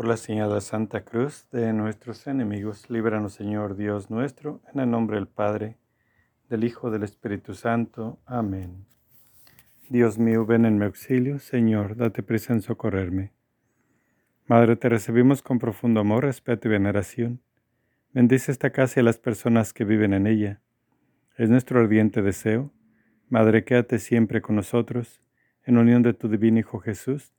Por la señal de Santa Cruz de nuestros enemigos, líbranos Señor Dios nuestro, en el nombre del Padre, del Hijo, del Espíritu Santo. Amén. Dios mío, ven en mi auxilio, Señor, date prisa en socorrerme. Madre, te recibimos con profundo amor, respeto y veneración. Bendice esta casa y a las personas que viven en ella. Es nuestro ardiente deseo. Madre, quédate siempre con nosotros, en unión de tu divino Hijo Jesús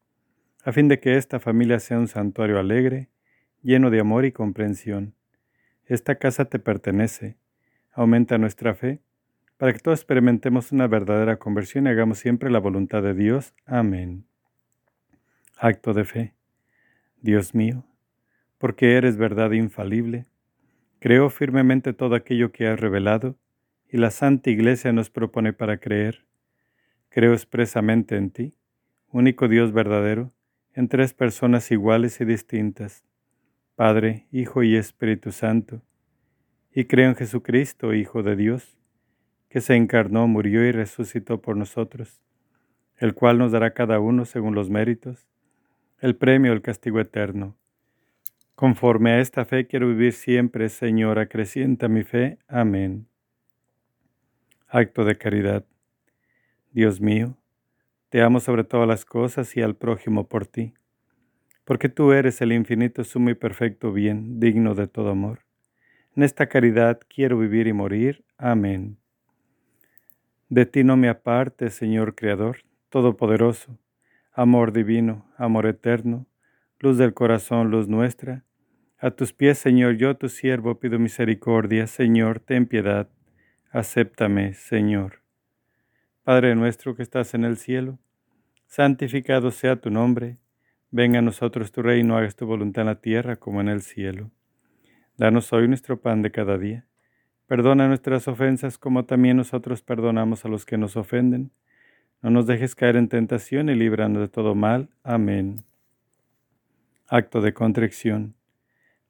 a fin de que esta familia sea un santuario alegre, lleno de amor y comprensión. Esta casa te pertenece. Aumenta nuestra fe, para que todos experimentemos una verdadera conversión y hagamos siempre la voluntad de Dios. Amén. Acto de fe. Dios mío, porque eres verdad infalible, creo firmemente todo aquello que has revelado y la Santa Iglesia nos propone para creer. Creo expresamente en ti, único Dios verdadero, en tres personas iguales y distintas, Padre, Hijo y Espíritu Santo, y creo en Jesucristo, Hijo de Dios, que se encarnó, murió y resucitó por nosotros, el cual nos dará cada uno según los méritos, el premio, el castigo eterno. Conforme a esta fe quiero vivir siempre, Señor, acrecienta mi fe. Amén. Acto de caridad. Dios mío, te amo sobre todas las cosas y al prójimo por ti, porque tú eres el infinito, sumo y perfecto bien, digno de todo amor. En esta caridad quiero vivir y morir. Amén. De ti no me aparte, Señor Creador, Todopoderoso, amor divino, amor eterno, luz del corazón, luz nuestra. A tus pies, Señor, yo, tu siervo, pido misericordia. Señor, ten piedad. Acéptame, Señor. Padre nuestro que estás en el cielo, santificado sea tu nombre, venga a nosotros tu reino, hagas tu voluntad en la tierra como en el cielo. Danos hoy nuestro pan de cada día. Perdona nuestras ofensas como también nosotros perdonamos a los que nos ofenden. No nos dejes caer en tentación y líbranos de todo mal. Amén. Acto de contrición.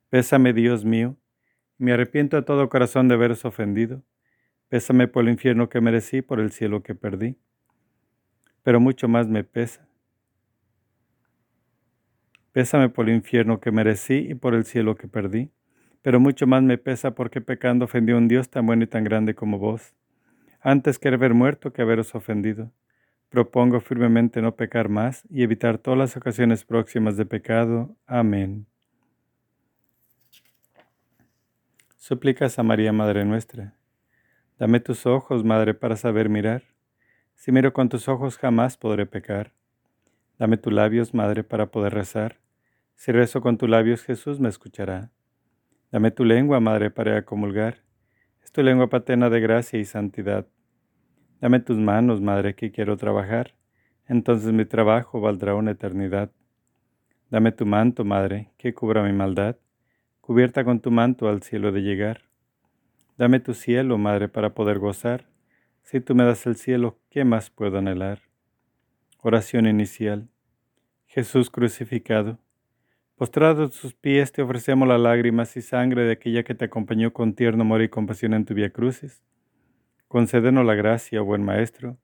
Pésame, Dios mío, me arrepiento de todo corazón de haberos ofendido Pésame por el infierno que merecí, por el cielo que perdí. Pero mucho más me pesa. Pésame por el infierno que merecí y por el cielo que perdí. Pero mucho más me pesa porque pecando ofendí a un Dios tan bueno y tan grande como vos. Antes que haber muerto que haberos ofendido. Propongo firmemente no pecar más y evitar todas las ocasiones próximas de pecado. Amén. Súplicas a María, Madre nuestra Dame tus ojos, Madre, para saber mirar. Si miro con tus ojos jamás podré pecar. Dame tus labios, Madre, para poder rezar. Si rezo con tus labios, Jesús me escuchará. Dame tu lengua, Madre, para comulgar. Es tu lengua paterna de gracia y santidad. Dame tus manos, Madre, que quiero trabajar. Entonces mi trabajo valdrá una eternidad. Dame tu manto, Madre, que cubra mi maldad. Cubierta con tu manto al cielo de llegar. Dame tu cielo, Madre, para poder gozar. Si tú me das el cielo, ¿qué más puedo anhelar? Oración inicial. Jesús crucificado. Postrado a tus pies te ofrecemos las lágrimas y sangre de aquella que te acompañó con tierno amor y compasión en tu vía crucis. Concédenos la gracia, buen Maestro,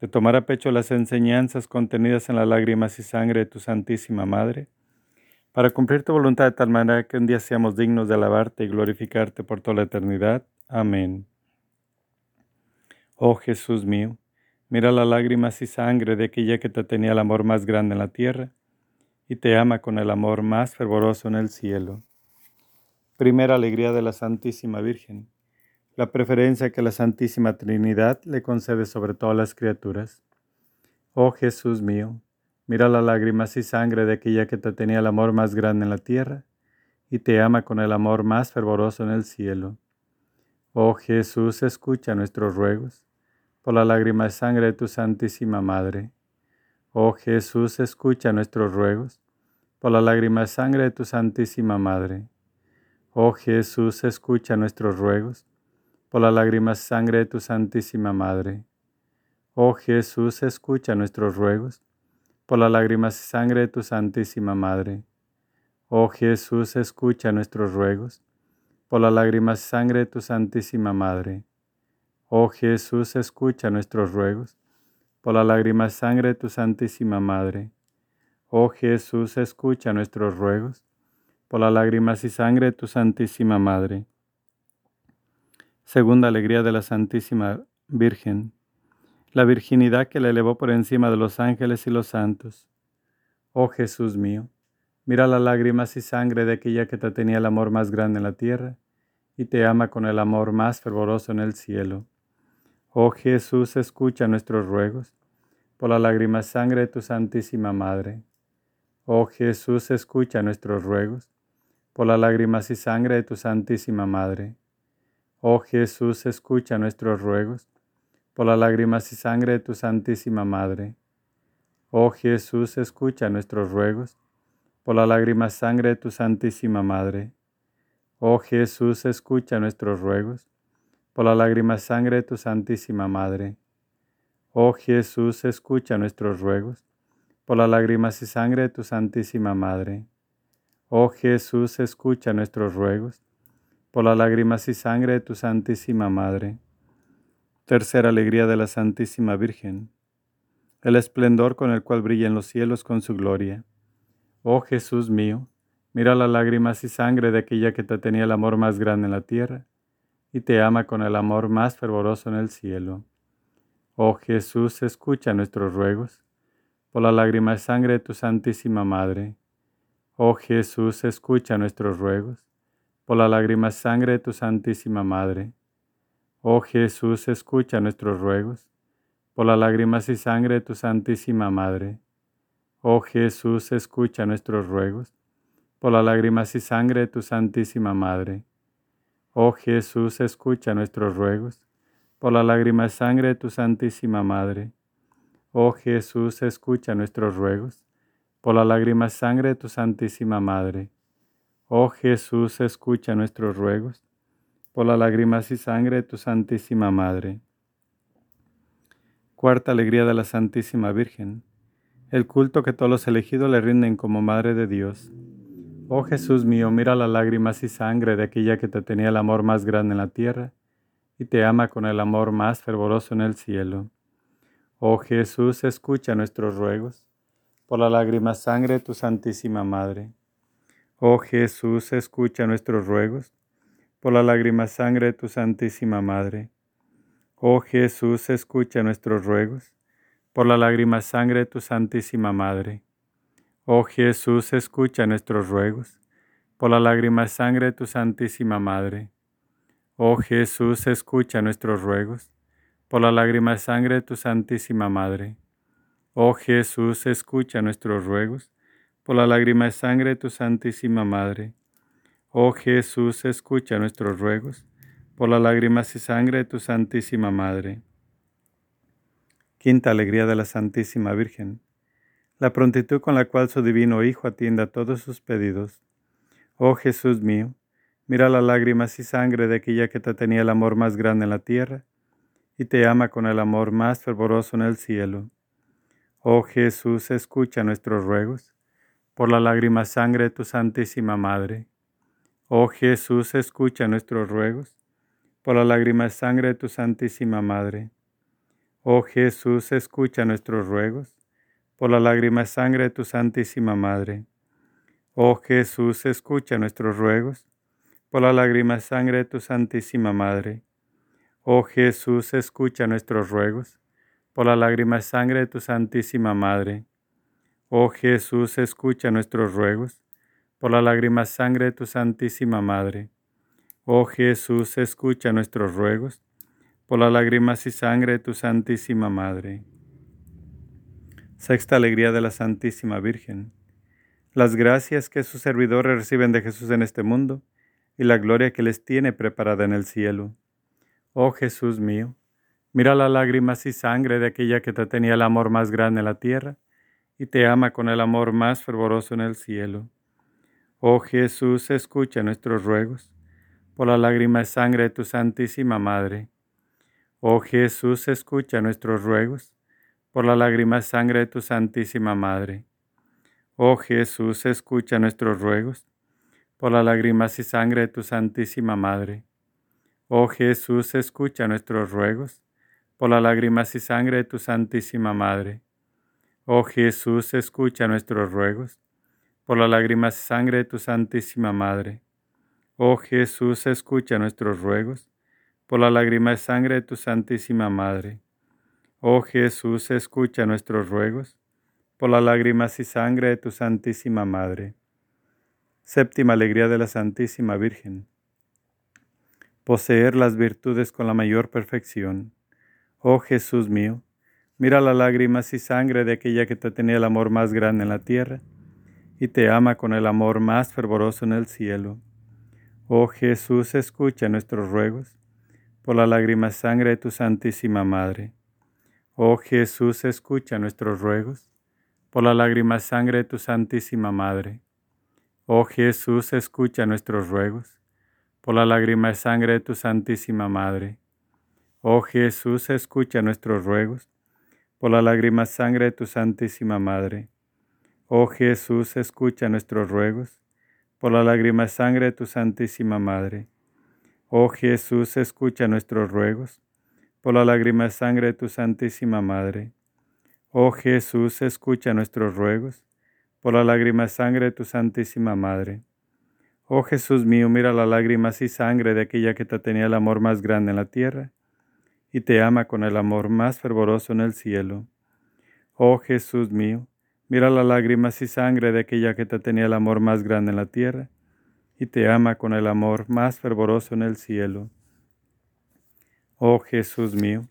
de tomar a pecho las enseñanzas contenidas en las lágrimas y sangre de tu Santísima Madre para cumplir tu voluntad de tal manera que un día seamos dignos de alabarte y glorificarte por toda la eternidad. Amén. Oh Jesús mío, mira las lágrimas y sangre de aquella que te tenía el amor más grande en la tierra y te ama con el amor más fervoroso en el cielo. Primera alegría de la Santísima Virgen, la preferencia que la Santísima Trinidad le concede sobre todas las criaturas. Oh Jesús mío, Mira las lágrimas y sangre de aquella que te tenía el amor más grande en la tierra y te ama con el amor más fervoroso en el cielo. Oh Jesús, escucha nuestros ruegos por la lágrima y sangre de tu Santísima Madre. Oh Jesús, escucha nuestros ruegos por la lágrima y sangre de tu Santísima Madre. Oh Jesús, escucha nuestros ruegos por la lágrima y sangre de tu Santísima Madre. Oh Jesús, escucha nuestros ruegos por las lágrimas y sangre de tu Santísima Madre. Oh Jesús, escucha nuestros ruegos, por las lágrimas y sangre de tu Santísima Madre. Oh Jesús, escucha nuestros ruegos, por las lágrimas y sangre de tu Santísima Madre. Oh Jesús, escucha nuestros ruegos por las lágrimas y sangre de tu Santísima Madre. Segunda alegría de la Santísima Virgen, la virginidad que la elevó por encima de los ángeles y los santos. Oh Jesús mío, mira las lágrimas y sangre de aquella que te tenía el amor más grande en la tierra y te ama con el amor más fervoroso en el cielo. Oh Jesús, escucha nuestros ruegos por la lágrima sangre de tu Santísima Madre. Oh Jesús, escucha nuestros ruegos por las lágrimas y sangre de tu Santísima Madre. Oh Jesús, escucha nuestros ruegos, por las lágrimas y sangre de tu Santísima Madre. Oh Jesús, escucha nuestros ruegos, por las lágrimas y sangre de tu Santísima Madre. Oh Jesús, escucha nuestros ruegos, por las lágrimas y sangre de tu Santísima Madre. Oh Jesús, escucha nuestros ruegos, por las lágrimas y sangre de tu Santísima Madre. Oh Jesús, escucha nuestros ruegos, por las lágrimas y sangre de tu Santísima Madre. Tercera alegría de la Santísima Virgen, el esplendor con el cual brillan los cielos con su gloria. Oh Jesús mío, mira las lágrimas y sangre de aquella que te tenía el amor más grande en la tierra y te ama con el amor más fervoroso en el cielo. Oh Jesús, escucha nuestros ruegos, por la lágrima y sangre de tu Santísima Madre. Oh Jesús, escucha nuestros ruegos, por la lágrima sangre de tu Santísima Madre. Oh Jesús, escucha nuestros ruegos, por las lágrimas y sangre de tu Santísima Madre. Oh Jesús, escucha nuestros ruegos, por las lágrimas y sangre de tu Santísima Madre. Oh Jesús, escucha nuestros ruegos, por la lágrima y sangre de tu Santísima Madre. Oh Jesús, escucha nuestros ruegos, por la lágrima sangre de tu Santísima Madre. Oh Jesús, escucha nuestros ruegos, por la lágrimas y sangre de tu Santísima Madre. Cuarta alegría de la Santísima Virgen, el culto que todos los elegidos le rinden como Madre de Dios. Oh Jesús mío, mira las lágrimas y sangre de aquella que te tenía el amor más grande en la tierra y te ama con el amor más fervoroso en el cielo. Oh Jesús, escucha nuestros ruegos por la lágrima sangre de tu Santísima Madre. Oh Jesús, escucha nuestros ruegos, por la lágrima sangre de tu Santísima Madre. Oh Jesús, escucha nuestros ruegos, por la lágrima sangre de tu Santísima Madre. Oh Jesús, escucha nuestros ruegos, por la lágrima sangre de tu Santísima Madre. Oh Jesús, escucha nuestros ruegos, por la lágrima sangre de tu Santísima Madre. Oh Jesús, escucha nuestros ruegos por la lágrima sangre de tu Santísima Madre. Oh Jesús, escucha nuestros ruegos por la lágrimas y sangre de tu Santísima Madre. Quinta alegría de la Santísima Virgen, la prontitud con la cual su divino Hijo atiende a todos sus pedidos. Oh Jesús mío, mira las lágrimas y sangre de aquella que te tenía el amor más grande en la tierra y te ama con el amor más fervoroso en el cielo. Oh Jesús, escucha nuestros ruegos por la lágrima sangre de tu Santísima Madre. Oh Jesús, escucha nuestros ruegos por la lágrima sangre de tu Santísima Madre. Oh Jesús, escucha nuestros ruegos por la lágrima sangre de tu Santísima Madre. Oh Jesús, escucha nuestros ruegos por la lágrima sangre de tu Santísima Madre. Oh Jesús, escucha nuestros ruegos por la lágrima sangre de tu Santísima Madre. Oh Jesús, escucha nuestros ruegos, por la lágrima sangre de tu Santísima Madre. Oh Jesús, escucha nuestros ruegos, por la lágrimas y sangre de tu Santísima Madre. Sexta alegría de la Santísima Virgen. Las gracias que sus servidores reciben de Jesús en este mundo y la gloria que les tiene preparada en el cielo. Oh Jesús mío, Mira las lágrimas y sangre de aquella que te tenía el amor más grande en la tierra y te ama con el amor más fervoroso en el cielo. Oh Jesús, escucha nuestros ruegos por la lágrima y sangre de tu Santísima Madre. Oh Jesús, escucha nuestros ruegos por la lágrima y sangre de tu Santísima Madre. Oh Jesús, escucha nuestros ruegos por la lágrimas y sangre de tu Santísima Madre. Oh Jesús, escucha nuestros ruegos por las lágrimas y sangre de tu Santísima Madre. Oh Jesús, escucha nuestros ruegos por la lágrimas y sangre de tu Santísima Madre. Oh Jesús, escucha nuestros ruegos por la lágrima y sangre de tu Santísima Madre. Oh Jesús, escucha nuestros ruegos por las lágrimas y sangre de tu Santísima Madre. Séptima alegría de la Santísima Virgen. Poseer las virtudes con la mayor perfección. Oh Jesús mío, Mira las lágrimas y sangre de aquella que te tenía el amor más grande en la tierra y te ama con el amor más fervoroso en el cielo. Oh Jesús, escucha nuestros ruegos por la lágrima sangre de tu Santísima Madre. Oh Jesús, escucha nuestros ruegos por la lágrima sangre de tu Santísima Madre. Oh Jesús, escucha nuestros ruegos por la lágrima sangre de tu Santísima Madre. Oh Jesús, escucha nuestros ruegos por la lágrima sangre de tu Santísima Madre. Oh Jesús, escucha nuestros ruegos, por la lágrima sangre de tu Santísima Madre. Oh Jesús, escucha nuestros ruegos, por la lágrima sangre de tu Santísima Madre. Oh Jesús, escucha nuestros ruegos, por la lágrima sangre de tu Santísima Madre. Oh Jesús mío, mira las lágrimas y sangre de aquella que te tenía el amor más grande en la tierra y te ama con el amor más fervoroso en el cielo. Oh Jesús mío, mira las lágrimas y sangre de aquella que te tenía el amor más grande en la tierra y te ama con el amor más fervoroso en el cielo. Oh Jesús mío,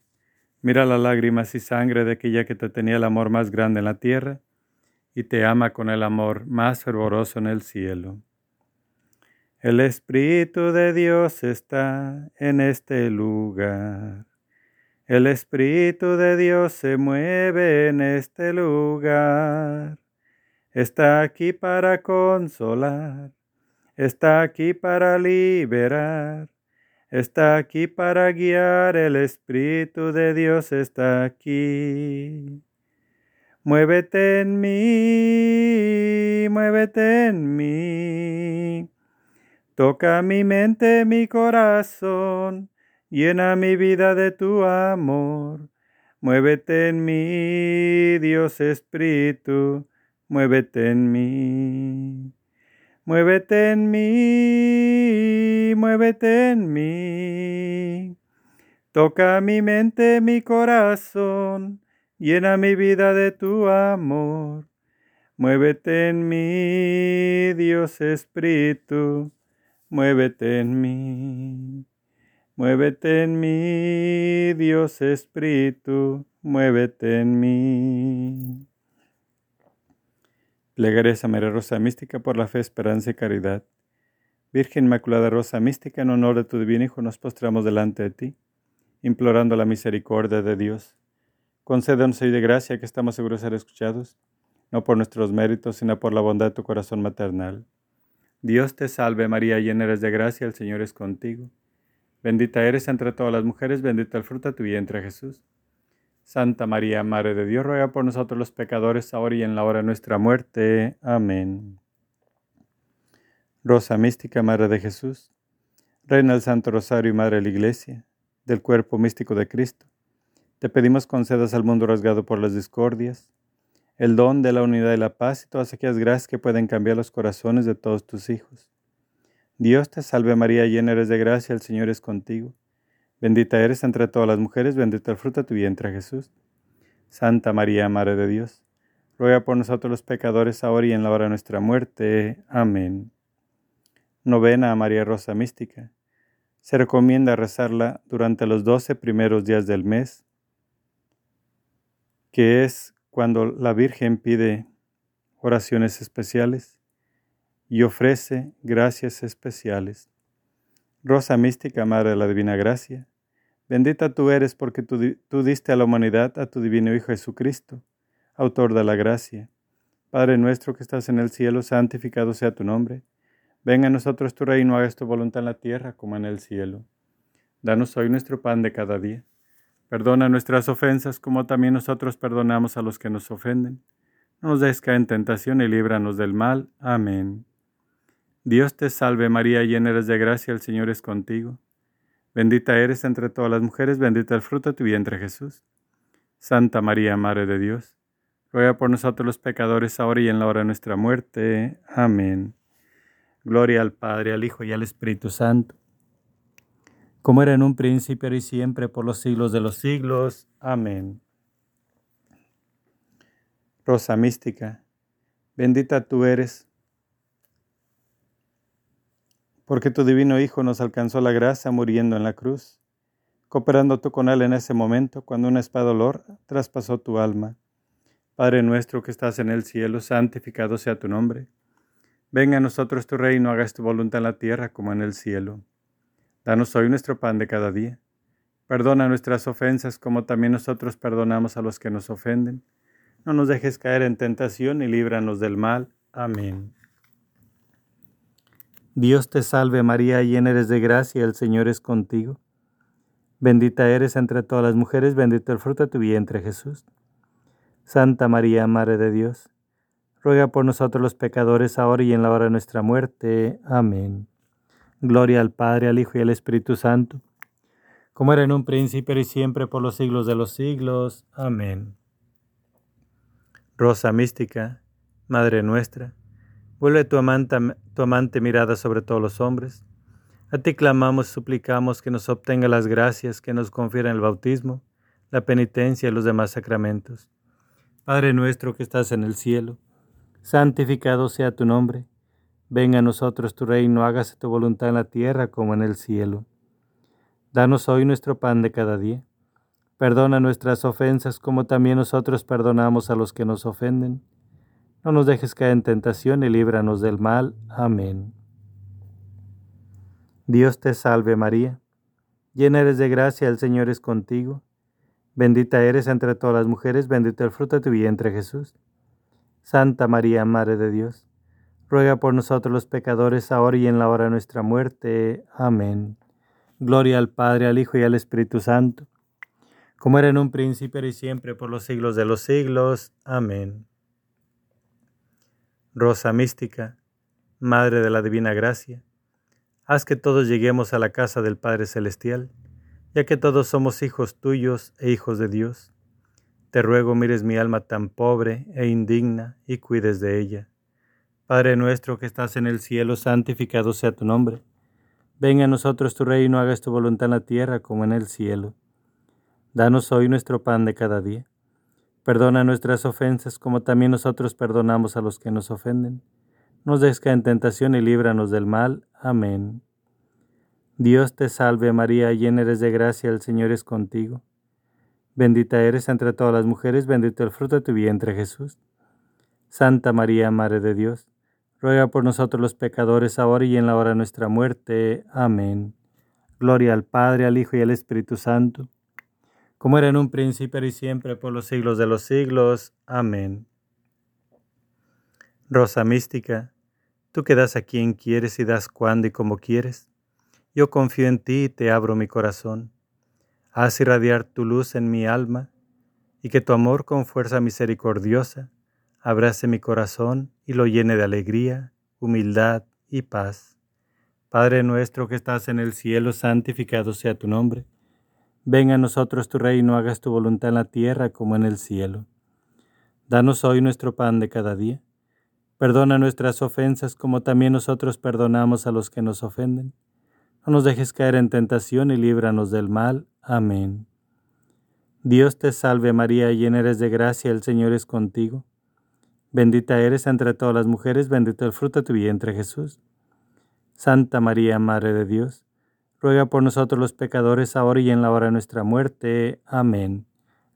mira las lágrimas y sangre de aquella que te tenía el amor más grande en la tierra y te ama con el amor más fervoroso en el cielo. El Espíritu de Dios está en este lugar. El Espíritu de Dios se mueve en este lugar. Está aquí para consolar. Está aquí para liberar. Está aquí para guiar. El Espíritu de Dios está aquí. Muévete en mí, muévete en mí. Toca mi mente, mi corazón Llena mi vida de tu amor. Muévete en mí, Dios Espíritu, muévete en mí. Muévete en mí, muévete en mí. Toca mi mente, mi corazón, llena mi vida de tu amor. Muévete en mí, Dios Espíritu, muévete en mí. Muévete en mí, Dios Espíritu, muévete en mí. Plegaré a María Rosa Mística por la fe, esperanza y caridad. Virgen Inmaculada Rosa Mística, en honor de tu divino Hijo, nos postramos delante de ti, implorando la misericordia de Dios. Concédenos hoy de gracia que estamos seguros de ser escuchados, no por nuestros méritos, sino por la bondad de tu corazón maternal. Dios te salve María, llena eres de gracia, el Señor es contigo. Bendita eres entre todas las mujeres, bendita el fruto de tu vientre Jesús. Santa María, Madre de Dios, ruega por nosotros los pecadores, ahora y en la hora de nuestra muerte. Amén. Rosa mística, Madre de Jesús, Reina del Santo Rosario y Madre de la Iglesia, del cuerpo místico de Cristo, te pedimos concedas al mundo rasgado por las discordias, el don de la unidad y la paz y todas aquellas gracias que pueden cambiar los corazones de todos tus hijos Dios te salve María, llena eres de gracia, el Señor es contigo. Bendita eres entre todas las mujeres, bendito el fruto de tu vientre Jesús. Santa María, Madre de Dios, ruega por nosotros los pecadores, ahora y en la hora de nuestra muerte. Amén. Novena a María Rosa Mística. Se recomienda rezarla durante los doce primeros días del mes, que es cuando la Virgen pide oraciones especiales y ofrece gracias especiales. Rosa mística, Madre de la Divina Gracia, bendita tú eres porque tú, diste a la humanidad a tu Divino Hijo Jesucristo, autor de la gracia. Padre nuestro que estás en el cielo, santificado sea tu nombre. Venga a nosotros tu reino, hagas tu voluntad en la tierra como en el cielo. Danos hoy nuestro pan de cada día. Perdona nuestras ofensas como también nosotros perdonamos a los que nos ofenden. No nos des caer en tentación y líbranos del mal. Amén. Dios te salve María, llena eres de gracia, el Señor es contigo. Bendita eres entre todas las mujeres, bendito el fruto de tu vientre Jesús. Santa María, Madre de Dios, ruega por nosotros los pecadores, ahora y en la hora de nuestra muerte. Amén. Gloria al Padre, al Hijo y al Espíritu Santo, como era en un principio y siempre, por los siglos de los siglos. Amén. Rosa mística, bendita tú eres, porque tu divino Hijo nos alcanzó la gracia muriendo en la cruz, cooperando tú con él en ese momento, cuando una espada dolor traspasó tu alma Padre nuestro que estás en el cielo, santificado sea tu nombre. Venga a nosotros tu reino, hagas tu voluntad en la tierra como en el cielo. Danos hoy nuestro pan de cada día. Perdona nuestras ofensas como también nosotros perdonamos a los que nos ofenden. No nos dejes caer en tentación y líbranos del mal. Amén. Dios te salve María, llena eres de gracia, el Señor es contigo. Bendita eres entre todas las mujeres, bendito el fruto de tu vientre Jesús. Santa María, Madre de Dios, ruega por nosotros los pecadores, ahora y en la hora de nuestra muerte. Amén. Gloria al Padre, al Hijo y al Espíritu Santo, como era en un principio y siempre por los siglos de los siglos. Amén. Rosa mística, Madre nuestra, vuelve tu amante, tu amante mirada sobre todos los hombres. A ti clamamos y suplicamos que nos obtenga las gracias que nos confieren el bautismo, la penitencia y los demás sacramentos Padre nuestro que estás en el cielo, santificado sea tu nombre. Venga a nosotros tu reino, hágase tu voluntad en la tierra como en el cielo. Danos hoy nuestro pan de cada día. Perdona nuestras ofensas como también nosotros perdonamos a los que nos ofenden. No nos dejes caer en tentación y líbranos del mal. Amén. Dios te salve María, llena eres de gracia, el Señor es contigo. Bendita eres entre todas las mujeres, bendito el fruto de tu vientre Jesús. Santa María, Madre de Dios, ruega por nosotros los pecadores, ahora y en la hora de nuestra muerte. Amén. Gloria al Padre, al Hijo y al Espíritu Santo, como era en un principio y siempre, por los siglos de los siglos. Amén. Rosa mística, Madre de la Divina Gracia, haz que todos lleguemos a la casa del Padre Celestial ya que todos somos hijos tuyos e hijos de Dios. Te ruego mires mi alma tan pobre e indigna y cuides de ella. Padre nuestro que estás en el cielo, santificado sea tu nombre. Venga a nosotros tu reino, hagas tu voluntad en la tierra como en el cielo. Danos hoy nuestro pan de cada día. Perdona nuestras ofensas como también nosotros perdonamos a los que nos ofenden. Nos desca en tentación y líbranos del mal. Amén. Dios te salve María, llena eres de gracia, el Señor es contigo. Bendita eres entre todas las mujeres, bendito el fruto de tu vientre Jesús. Santa María, Madre de Dios, ruega por nosotros los pecadores, ahora y en la hora de nuestra muerte. Amén. Gloria al Padre, al Hijo y al Espíritu Santo, como era en un principio y siempre, por los siglos de los siglos. Amén. Rosa mística, tú que das a quien quieres y das cuando y como quieres yo confío en ti y te abro mi corazón. Haz irradiar tu luz en mi alma y que tu amor con fuerza misericordiosa abrace mi corazón y lo llene de alegría, humildad y paz. Padre nuestro que estás en el cielo, santificado sea tu nombre. Venga a nosotros tu reino, hagas tu voluntad en la tierra como en el cielo. Danos hoy nuestro pan de cada día. Perdona nuestras ofensas como también nosotros perdonamos a los que nos ofenden no nos dejes caer en tentación y líbranos del mal. Amén. Dios te salve María, llena eres de gracia, el Señor es contigo. Bendita eres entre todas las mujeres, bendito el fruto de tu vientre Jesús. Santa María, Madre de Dios, ruega por nosotros los pecadores, ahora y en la hora de nuestra muerte. Amén.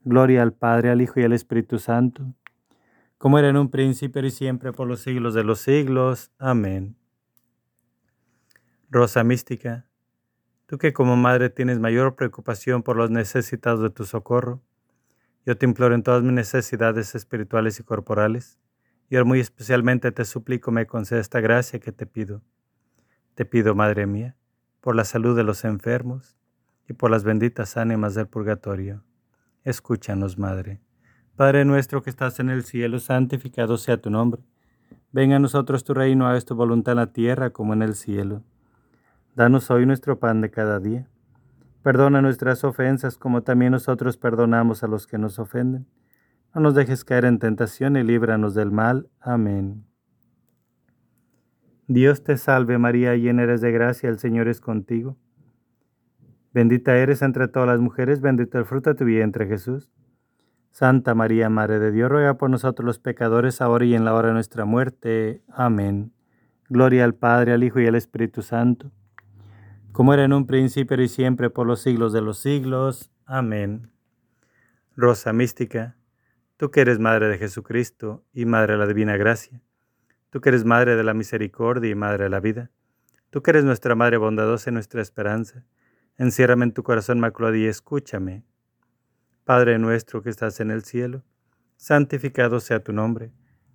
Gloria al Padre, al Hijo y al Espíritu Santo, como era en un príncipe y siempre por los siglos de los siglos. Amén. Rosa mística, tú que como madre tienes mayor preocupación por los necesitados de tu socorro, yo te imploro en todas mis necesidades espirituales y corporales, y ahora muy especialmente te suplico me conceda esta gracia que te pido. Te pido, Madre mía, por la salud de los enfermos y por las benditas ánimas del purgatorio. Escúchanos, Madre. Padre nuestro que estás en el cielo, santificado sea tu nombre. Venga a nosotros tu reino, hagas tu voluntad en la tierra como en el cielo. Danos hoy nuestro pan de cada día. Perdona nuestras ofensas como también nosotros perdonamos a los que nos ofenden. no nos dejes caer en tentación y líbranos del mal. Amén. Dios te salve María, llena eres de gracia, el Señor es contigo. Bendita eres entre todas las mujeres, bendito el fruto de tu vientre Jesús. Santa María, Madre de Dios, ruega por nosotros los pecadores, ahora y en la hora de nuestra muerte. Amén. Gloria al Padre, al Hijo y al Espíritu Santo, como era en un principio y siempre por los siglos de los siglos. Amén. Rosa mística Tú que eres Madre de Jesucristo y Madre de la Divina Gracia, tú que eres Madre de la Misericordia y Madre de la Vida, tú que eres nuestra Madre bondadosa y nuestra esperanza, enciérrame en tu corazón maculado y escúchame. Padre nuestro que estás en el cielo, santificado sea tu nombre,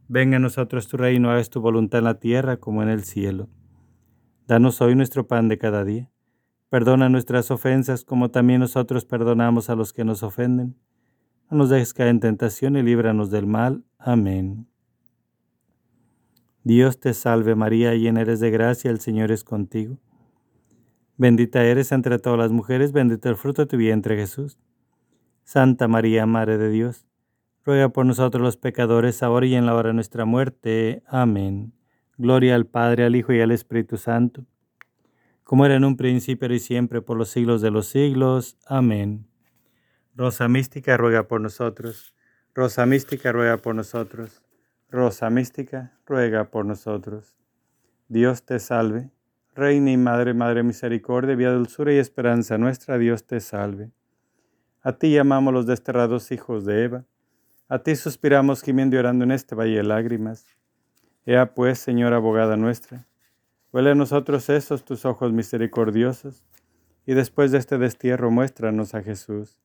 venga a nosotros tu reino, hagas tu voluntad en la tierra como en el cielo. Danos hoy nuestro pan de cada día, perdona nuestras ofensas como también nosotros perdonamos a los que nos ofenden no nos dejes caer en tentación y líbranos del mal. Amén. Dios te salve María, llena eres de gracia, el Señor es contigo. Bendita eres entre todas las mujeres, bendito el fruto de tu vientre Jesús. Santa María, Madre de Dios, ruega por nosotros los pecadores, ahora y en la hora de nuestra muerte. Amén. Gloria al Padre, al Hijo y al Espíritu Santo, como era en un principio y siempre, por los siglos de los siglos. Amén. Rosa mística ruega por nosotros. Rosa mística ruega por nosotros. Rosa mística ruega por nosotros. Dios te salve. Reina y Madre, Madre Misericordia, vía dulzura y esperanza nuestra, Dios te salve. A ti llamamos los desterrados hijos de Eva. A ti suspiramos gimiendo y orando en este valle de lágrimas. Ea pues, Señora abogada nuestra, huele a nosotros esos tus ojos misericordiosos, y después de este destierro muéstranos a Jesús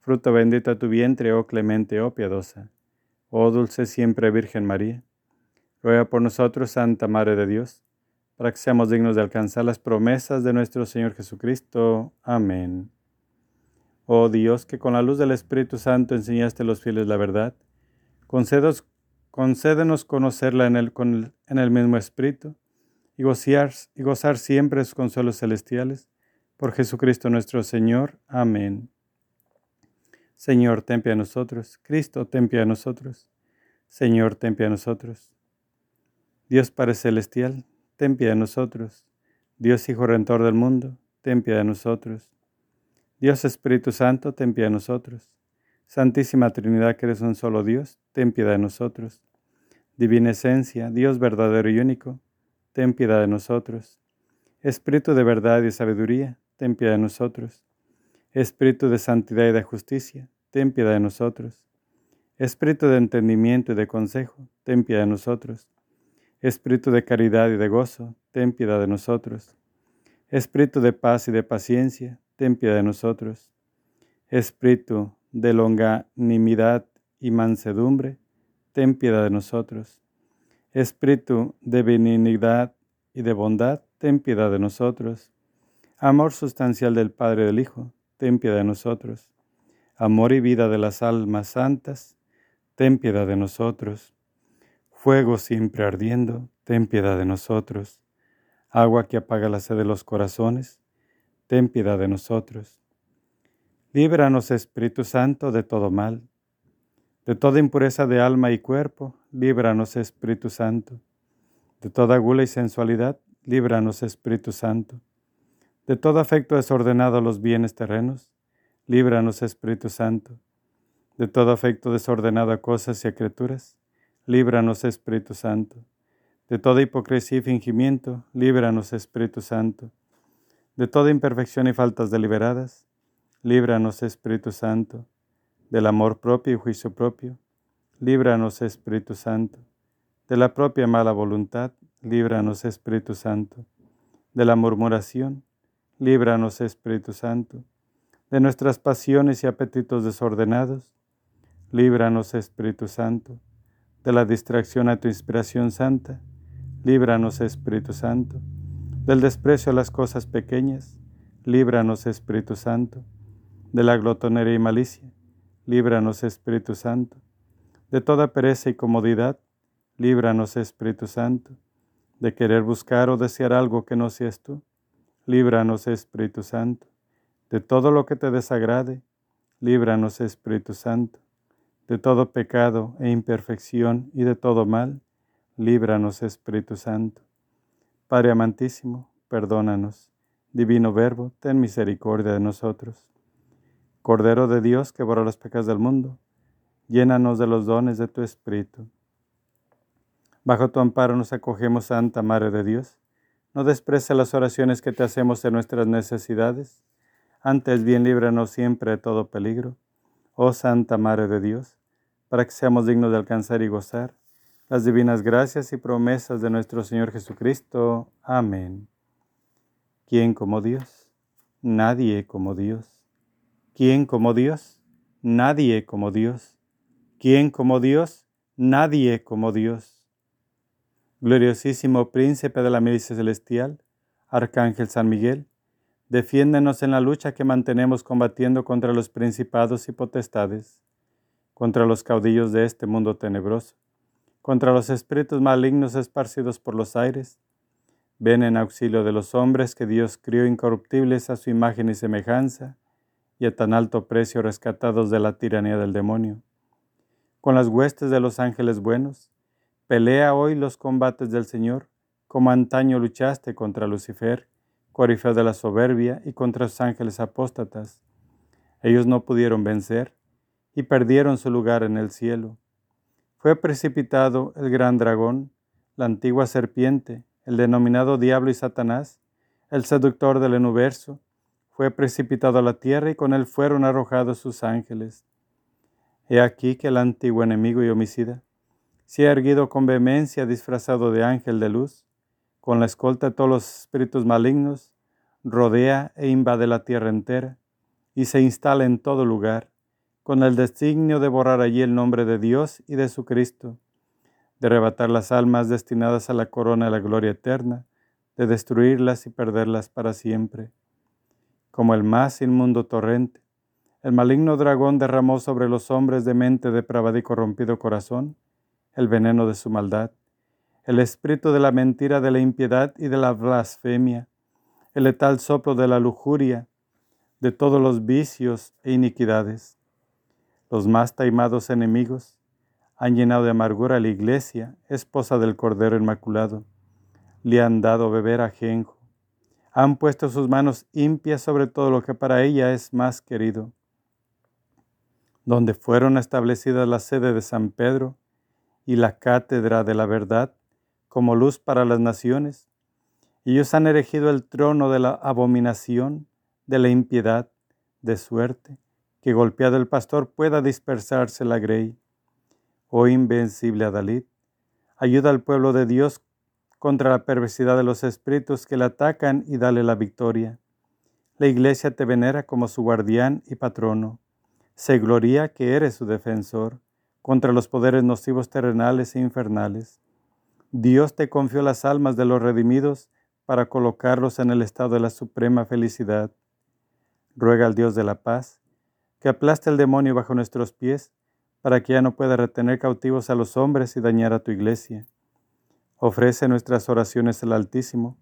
Fruto bendito a tu vientre, oh clemente, oh piadosa, oh dulce siempre Virgen María. Ruega por nosotros, Santa Madre de Dios, para que seamos dignos de alcanzar las promesas de nuestro Señor Jesucristo. Amén. Oh Dios, que con la luz del Espíritu Santo enseñaste a los fieles la verdad, concédenos, concédenos conocerla en el, mismo Espíritu y y gozar siempre sus consuelos celestiales. Por Jesucristo nuestro Señor. Amén. Señor, ten a nosotros. Cristo, ten a nosotros. Señor, ten a nosotros. Dios Padre Celestial, ten a nosotros. Dios Hijo Redentor del mundo, ten a nosotros. Dios Espíritu Santo, ten a nosotros. Santísima Trinidad, que eres un solo Dios, ten piedad de nosotros. Divina Esencia, Dios verdadero y único, ten piedad de nosotros. Espíritu de verdad y sabiduría, ten piedad de nosotros. Espíritu de santidad y de justicia, ten piedad de nosotros. Espíritu de entendimiento y de consejo, ten piedad de nosotros. Espíritu de caridad y de gozo, ten piedad de nosotros. Espíritu de paz y de paciencia, ten piedad de nosotros. Espíritu de longanimidad y mansedumbre, ten piedad de nosotros. Espíritu de benignidad y de bondad, ten piedad de nosotros. Amor sustancial del Padre y del Hijo, ten piedad de nosotros. Amor y vida de las almas santas, ten piedad de nosotros. Fuego siempre ardiendo, ten piedad de nosotros. Agua que apaga la sed de los corazones, ten piedad de nosotros. Líbranos, Espíritu Santo, de todo mal, de toda impureza de alma y cuerpo, líbranos, Espíritu Santo. De toda gula y sensualidad, líbranos, Espíritu Santo de todo afecto desordenado a los bienes terrenos, líbranos, Espíritu Santo. De todo afecto desordenado a cosas y a criaturas, líbranos, Espíritu Santo. De toda hipocresía y fingimiento, líbranos, Espíritu Santo. De toda imperfección y faltas deliberadas, líbranos, Espíritu Santo. Del amor propio y juicio propio, líbranos, Espíritu Santo. De la propia mala voluntad, líbranos, Espíritu Santo. De la murmuración, líbranos Espíritu Santo, de nuestras pasiones y apetitos desordenados, líbranos Espíritu Santo, de la distracción a tu inspiración santa, líbranos Espíritu Santo, del desprecio a las cosas pequeñas, líbranos Espíritu Santo, de la glotonería y malicia, líbranos Espíritu Santo, de toda pereza y comodidad, líbranos Espíritu Santo, de querer buscar o desear algo que no seas tú, Líbranos, Espíritu Santo, de todo lo que te desagrade. Líbranos, Espíritu Santo, de todo pecado e imperfección y de todo mal, líbranos Espíritu Santo. Padre amantísimo, perdónanos. Divino Verbo, ten misericordia de nosotros. Cordero de Dios que borra los pecados del mundo, llénanos de los dones de tu Espíritu. Bajo tu amparo nos acogemos, Santa Madre de Dios. No desprece las oraciones que te hacemos en nuestras necesidades. Antes bien líbranos siempre de todo peligro. Oh Santa Madre de Dios para que seamos dignos de alcanzar y gozar las divinas gracias y promesas de nuestro Señor Jesucristo. Amén. ¿Quién como Dios? Nadie como Dios. ¿Quién como Dios? Nadie como Dios. ¿Quién como Dios? Nadie como Dios. Gloriosísimo Príncipe de la milicia celestial, Arcángel San Miguel, defiéndenos en la lucha que mantenemos combatiendo contra los principados y potestades contra los caudillos de este mundo tenebroso, contra los espíritus malignos esparcidos por los aires. Ven en auxilio de los hombres que Dios crió incorruptibles a su imagen y semejanza, y a tan alto precio rescatados de la tiranía del demonio. Con las huestes de los ángeles buenos, pelea hoy los combates del Señor, como antaño luchaste contra Lucifer, corifeo de la soberbia, y contra sus ángeles apóstatas. Ellos no pudieron vencer, y perdieron su lugar en el cielo. Fue precipitado el gran dragón, la antigua serpiente, el denominado diablo y Satanás, el seductor del universo, fue precipitado a la tierra y con él fueron arrojados sus ángeles. He aquí que el antiguo enemigo y homicida se ha erguido con vehemencia disfrazado de ángel de luz, con la escolta de todos los espíritus malignos, rodea e invade la tierra entera y se instala en todo lugar con el designio de borrar allí el nombre de Dios y de su Cristo, de arrebatar las almas destinadas a la corona de la gloria eterna, de destruirlas y perderlas para siempre. Como el más inmundo torrente, el maligno dragón derramó sobre los hombres de mente depravada y corrompido corazón el veneno de su maldad, el espíritu de la mentira, de la impiedad y de la blasfemia, el letal soplo de la lujuria, de todos los vicios e iniquidades los más taimados enemigos han llenado de amargura a la iglesia, esposa del Cordero Inmaculado. Le han dado beber ajenjo. Han puesto sus manos impias sobre todo lo que para ella es más querido. Donde fueron establecidas la sede de San Pedro y la cátedra de la verdad como luz para las naciones, ellos han erigido el trono de la abominación, de la impiedad, de suerte que golpeado el pastor pueda dispersarse la grey. Oh invencible Adalid, ayuda al pueblo de Dios contra la perversidad de los espíritus que le atacan y dale la victoria. La iglesia te venera como su guardián y patrono. Se gloria que eres su defensor contra los poderes nocivos terrenales e infernales. Dios te confió las almas de los redimidos para colocarlos en el estado de la suprema felicidad. Ruega al Dios de la paz que aplaste el demonio bajo nuestros pies, para que ya no pueda retener cautivos a los hombres y dañar a tu iglesia. Ofrece nuestras oraciones al Altísimo,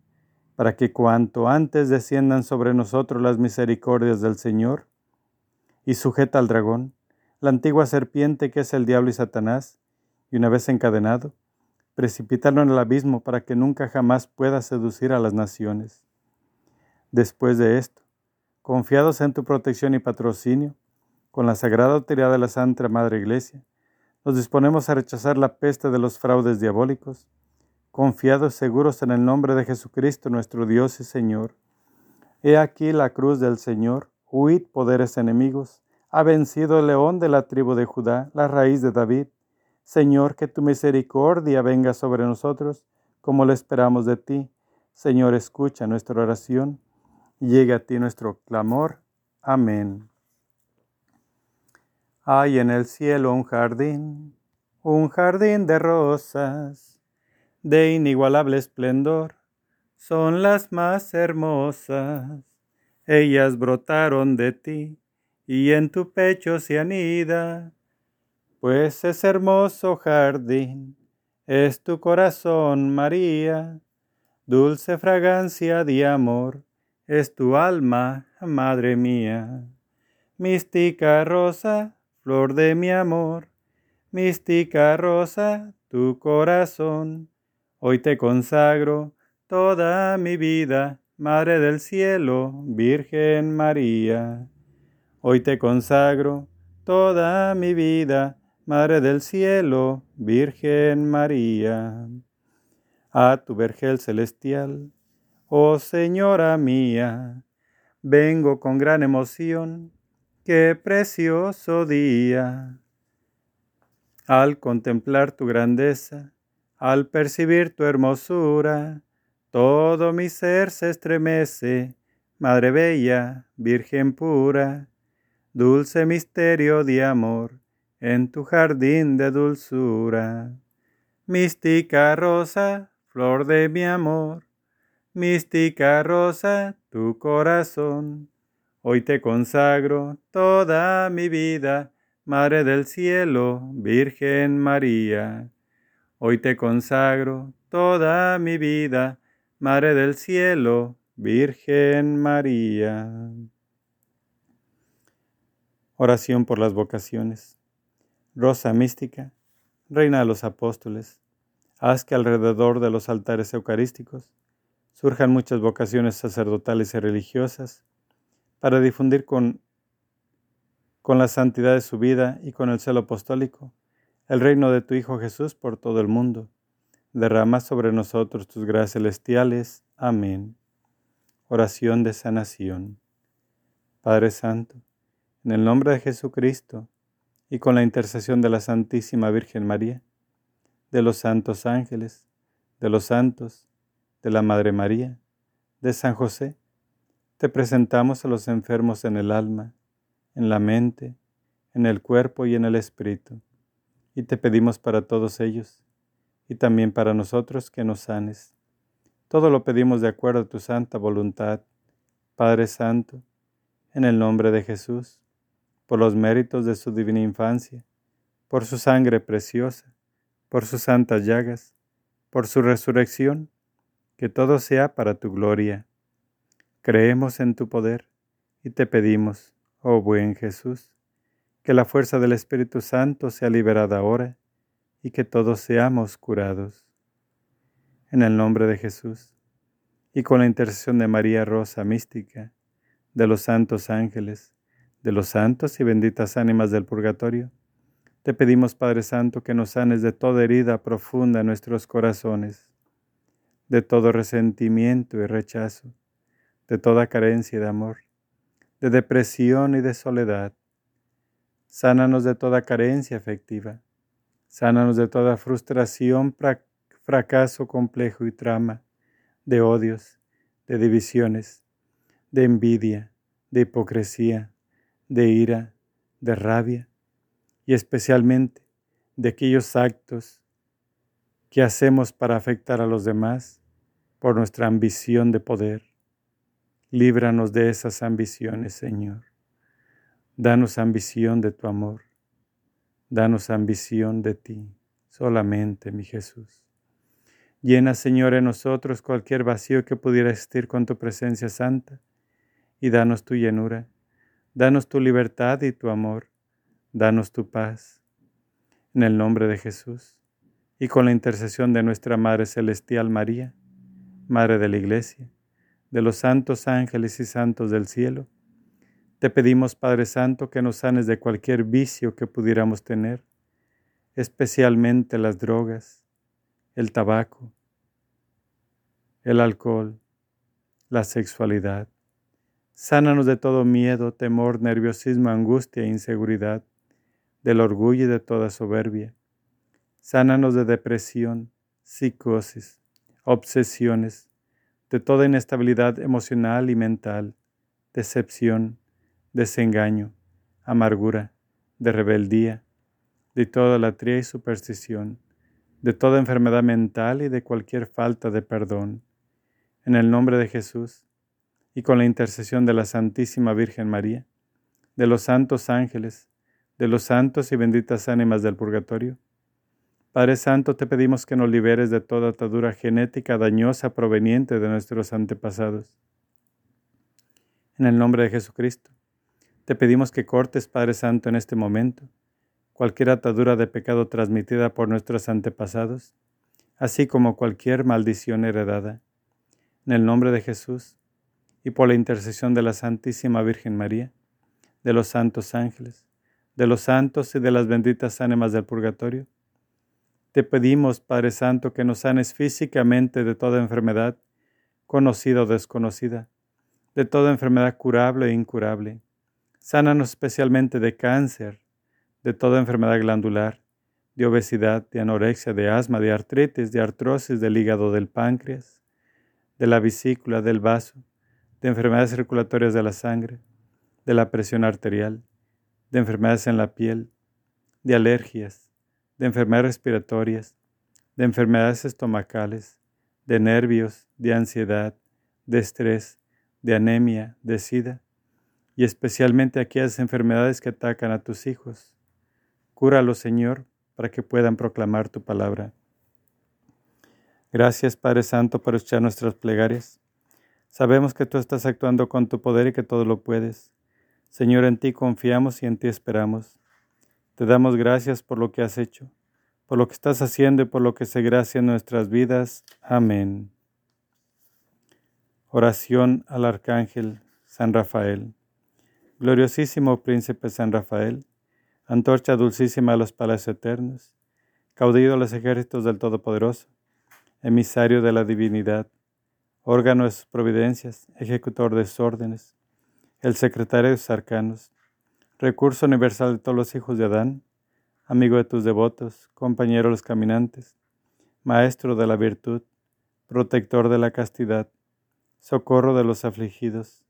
para que cuanto antes desciendan sobre nosotros las misericordias del Señor, y sujeta al dragón, la antigua serpiente que es el diablo y Satanás, y una vez encadenado, precipítalo en el abismo para que nunca jamás pueda seducir a las naciones. Después de esto, confiados en tu protección y patrocinio, con la sagrada autoridad de la Santa Madre Iglesia, nos disponemos a rechazar la peste de los fraudes diabólicos, confiados seguros en el nombre de Jesucristo nuestro Dios y Señor. He aquí la cruz del Señor, huid poderes enemigos, ha vencido el león de la tribu de Judá, la raíz de David. Señor, que tu misericordia venga sobre nosotros, como lo esperamos de ti. Señor, escucha nuestra oración, llegue a ti nuestro clamor. Amén. Hay en el cielo un jardín, un jardín de rosas, de inigualable esplendor, son las más hermosas. Ellas brotaron de ti, y en tu pecho se anida, pues es hermoso jardín, es tu corazón, María, dulce fragancia de amor, es tu alma, Madre mía. Mística rosa, flor de mi amor, mística rosa, tu corazón. Hoy te consagro toda mi vida, Madre del Cielo, Virgen María. Hoy te consagro toda mi vida, Madre del Cielo, Virgen María. A tu vergel celestial, oh Señora mía, vengo con gran emoción, qué precioso día. Al contemplar tu grandeza, al percibir tu hermosura, todo mi ser se estremece, Madre Bella, Virgen pura, dulce misterio de amor, en tu jardín de dulzura. Mística rosa, flor de mi amor, mística rosa, tu corazón. Hoy te consagro toda mi vida, Madre del cielo, Virgen María. Hoy te consagro toda mi vida, Madre del Cielo, Virgen María. Oración por las vocaciones. Rosa mística, Reina de los Apóstoles, haz que alrededor de los altares eucarísticos surjan muchas vocaciones sacerdotales y religiosas para difundir con, con la santidad de su vida y con el celo apostólico el reino de tu Hijo Jesús por todo el mundo derrama sobre nosotros tus gracias celestiales. Amén. Oración de sanación. Padre Santo, en el nombre de Jesucristo y con la intercesión de la Santísima Virgen María, de los santos ángeles, de los santos, de la Madre María, de San José, te presentamos a los enfermos en el alma, en la mente, en el cuerpo y en el espíritu, y te pedimos para todos ellos y también para nosotros que nos sanes. Todo lo pedimos de acuerdo a tu santa voluntad, Padre Santo, en el nombre de Jesús, por los méritos de su divina infancia, por su sangre preciosa, por sus santas llagas, por su resurrección, que todo sea para tu gloria. Creemos en tu poder y te pedimos, oh buen Jesús, que la fuerza del Espíritu Santo sea liberada ahora y que todos seamos curados. En el nombre de Jesús y con la intercesión de María Rosa Mística, de los santos ángeles, de los santos y benditas ánimas del purgatorio, te pedimos Padre Santo que nos sanes de toda herida profunda en nuestros corazones, de todo resentimiento y rechazo, de toda carencia de amor, de depresión y de soledad. Sánanos de toda carencia afectiva Sánanos de toda frustración, fracaso complejo y trama, de odios, de divisiones, de envidia, de hipocresía, de ira, de rabia y especialmente de aquellos actos que hacemos para afectar a los demás por nuestra ambición de poder. Líbranos de esas ambiciones, Señor. Danos ambición de tu amor. Danos ambición de ti, solamente, mi Jesús. Llena, Señor, en nosotros cualquier vacío que pudiera existir con tu presencia santa, y danos tu llenura, danos tu libertad y tu amor, danos tu paz. En el nombre de Jesús, y con la intercesión de nuestra Madre Celestial María, Madre de la Iglesia, de los santos ángeles y santos del cielo, te pedimos, Padre Santo, que nos sanes de cualquier vicio que pudiéramos tener, especialmente las drogas, el tabaco, el alcohol, la sexualidad. Sánanos de todo miedo, temor, nerviosismo, angustia e inseguridad, del orgullo y de toda soberbia. Sánanos de depresión, psicosis, obsesiones, de toda inestabilidad emocional y mental, decepción, desengaño, amargura, de rebeldía, de toda latría y superstición, de toda enfermedad mental y de cualquier falta de perdón. En el nombre de Jesús y con la intercesión de la Santísima Virgen María, de los santos ángeles, de los santos y benditas ánimas del purgatorio, Padre Santo, te pedimos que nos liberes de toda atadura genética dañosa proveniente de nuestros antepasados. En el nombre de Jesucristo te pedimos que cortes, Padre Santo, en este momento cualquier atadura de pecado transmitida por nuestros antepasados, así como cualquier maldición heredada. En el nombre de Jesús y por la intercesión de la Santísima Virgen María, de los santos ángeles, de los santos y de las benditas ánimas del purgatorio, te pedimos, Padre Santo, que nos sanes físicamente de toda enfermedad, conocida o desconocida, de toda enfermedad curable e incurable. Sánanos especialmente de cáncer, de toda enfermedad glandular, de obesidad, de anorexia, de asma, de artritis, de artrosis del hígado, del páncreas, de la vesícula, del vaso, de enfermedades circulatorias de la sangre, de la presión arterial, de enfermedades en la piel, de alergias, de enfermedades respiratorias, de enfermedades estomacales, de nervios, de ansiedad, de estrés, de anemia, de sida, y especialmente aquellas enfermedades que atacan a tus hijos, Cúralos, Señor, para que puedan proclamar tu palabra. Gracias, Padre Santo, por escuchar nuestras plegarias. Sabemos que tú estás actuando con tu poder y que todo lo puedes. Señor, en ti confiamos y en ti esperamos. Te damos gracias por lo que has hecho, por lo que estás haciendo y por lo que seguirás en nuestras vidas. Amén. Oración al Arcángel San Rafael. Gloriosísimo Príncipe San Rafael, antorcha dulcísima a los palacios eternos, caudillo de los ejércitos del Todopoderoso, emisario de la divinidad, órgano de sus providencias, ejecutor de sus órdenes, el secretario de sus arcanos, recurso universal de todos los hijos de Adán, amigo de tus devotos, compañero de los caminantes, maestro de la virtud, protector de la castidad, socorro de los afligidos,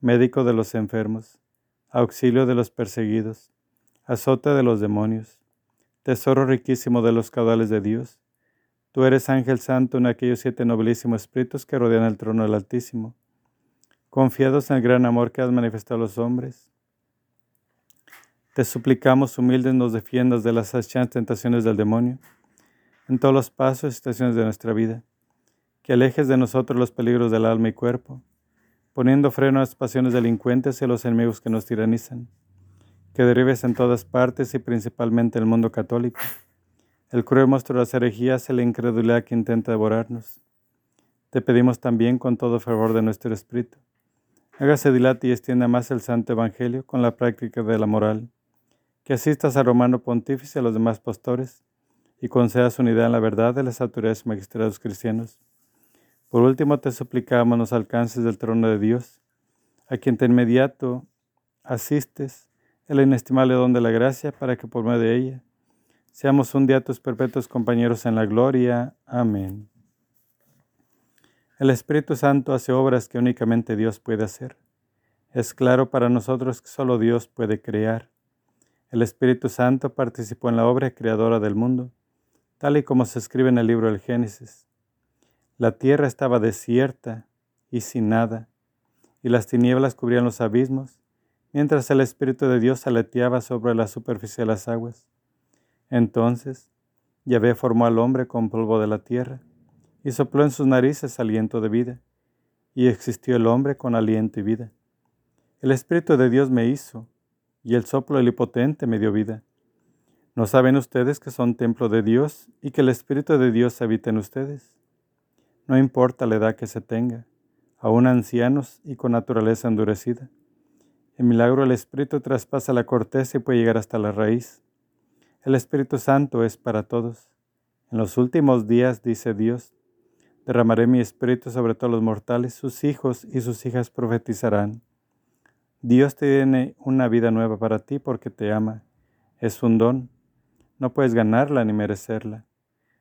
médico de los enfermos, auxilio de los perseguidos, azote de los demonios, tesoro riquísimo de los caudales de Dios. Tú eres ángel santo en aquellos siete nobilísimos espíritus que rodean el trono del Altísimo, confiados en el gran amor que has manifestado a los hombres. Te suplicamos, humildes, nos defiendas de las achantes tentaciones del demonio en todos los pasos y estaciones de nuestra vida, que alejes de nosotros los peligros del alma y cuerpo, poniendo freno a las pasiones delincuentes y a los enemigos que nos tiranizan que derribes en todas partes y principalmente en el mundo católico. El cruel monstruo de las herejías y la incredulidad que intenta devorarnos. Te pedimos también con todo favor de nuestro espíritu. Hágase dilate y extienda más el Santo Evangelio con la práctica de la moral. Que asistas a Romano Pontífice y a los demás pastores y concedas unidad en la verdad de las autoridades magistrados cristianos. Por último, te suplicamos nos alcances del trono de Dios, a quien de inmediato asistes el inestimable don de la gracia, para que por medio de ella seamos un día tus perpetuos compañeros en la gloria. Amén. El Espíritu Santo hace obras que únicamente Dios puede hacer. Es claro para nosotros que solo Dios puede crear. El Espíritu Santo participó en la obra creadora del mundo, tal y como se escribe en el libro del Génesis. La tierra estaba desierta y sin nada, y las tinieblas cubrían los abismos, mientras el Espíritu de Dios aleteaba sobre la superficie de las aguas. Entonces Yahvé formó al hombre con polvo de la tierra, y sopló en sus narices aliento de vida, y existió el hombre con aliento y vida. El Espíritu de Dios me hizo, y el soplo del Hipotente me dio vida. ¿No saben ustedes que son templo de Dios y que el Espíritu de Dios habita en ustedes? No importa la edad que se tenga, aún ancianos y con naturaleza endurecida el milagro del Espíritu traspasa la corteza y puede llegar hasta la raíz. El Espíritu Santo es para todos. En los últimos días, dice Dios, derramaré mi espíritu sobre todos los mortales, sus hijos y sus hijas profetizarán. Dios tiene una vida nueva para ti porque te ama. Es un don. No puedes ganarla ni merecerla.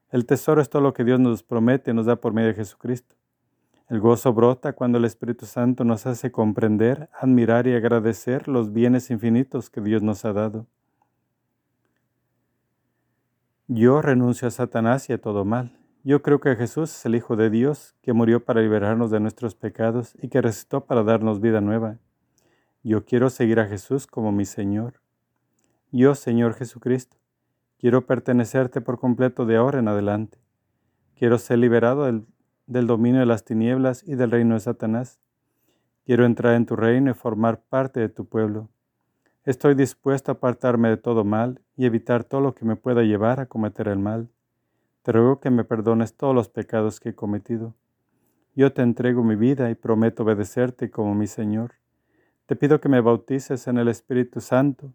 El tesoro es todo lo que Dios nos promete y nos da por medio de Jesucristo. El gozo brota cuando el Espíritu Santo nos hace comprender, admirar y agradecer los bienes infinitos que Dios nos ha dado. Yo renuncio a Satanás y a todo mal. Yo creo que Jesús es el Hijo de Dios, que murió para liberarnos de nuestros pecados y que resucitó para darnos vida nueva. Yo quiero seguir a Jesús como mi Señor. Yo, Señor Jesucristo, quiero pertenecerte por completo de ahora en adelante. Quiero ser liberado del del dominio de las tinieblas y del reino de Satanás. Quiero entrar en tu reino y formar parte de tu pueblo. Estoy dispuesto a apartarme de todo mal y evitar todo lo que me pueda llevar a cometer el mal. Te ruego que me perdones todos los pecados que he cometido. Yo te entrego mi vida y prometo obedecerte como mi Señor. Te pido que me bautices en el Espíritu Santo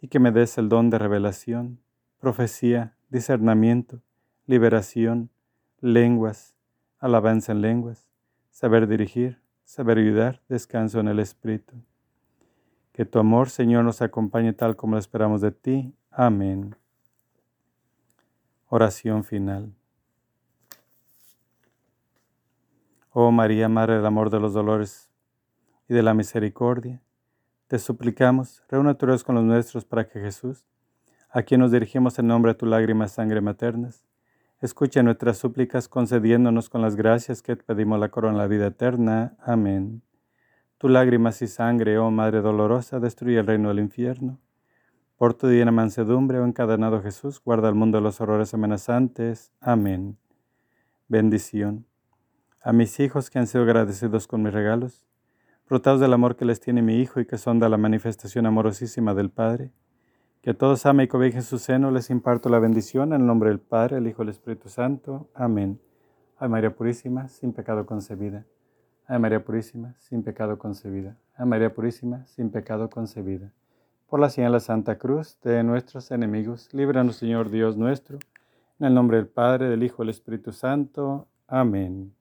y que me des el don de revelación, profecía, discernimiento, liberación, lenguas, alabanza en lenguas, saber dirigir, saber ayudar, descanso en el Espíritu. Que tu amor, Señor, nos acompañe tal como lo esperamos de ti. Amén. Oración final. Oh María, Madre del amor de los dolores y de la misericordia, te suplicamos, reúne tu con los nuestros para que Jesús, a quien nos dirigimos en nombre de tu lágrima sangre maternas, escuche nuestras súplicas concediéndonos con las gracias que pedimos la corona de la vida eterna. Amén. Tu lágrimas y sangre, oh Madre dolorosa, destruye el reino del infierno. Por tu divina mansedumbre, oh encadenado Jesús, guarda el mundo de los horrores amenazantes. Amén. Bendición. A mis hijos que han sido agradecidos con mis regalos, brotados del amor que les tiene mi Hijo y que son de la manifestación amorosísima del Padre, que todos amen y cobijen su seno, les imparto la bendición en el nombre del Padre, el Hijo y el Espíritu Santo. Amén. Ay María Purísima, sin pecado concebida. Ay María Purísima, sin pecado concebida. Ay María Purísima, sin pecado concebida. Por la señal de Santa Cruz de nuestros enemigos, líbranos Señor Dios nuestro, en el nombre del Padre, del Hijo y del Espíritu Santo. Amén.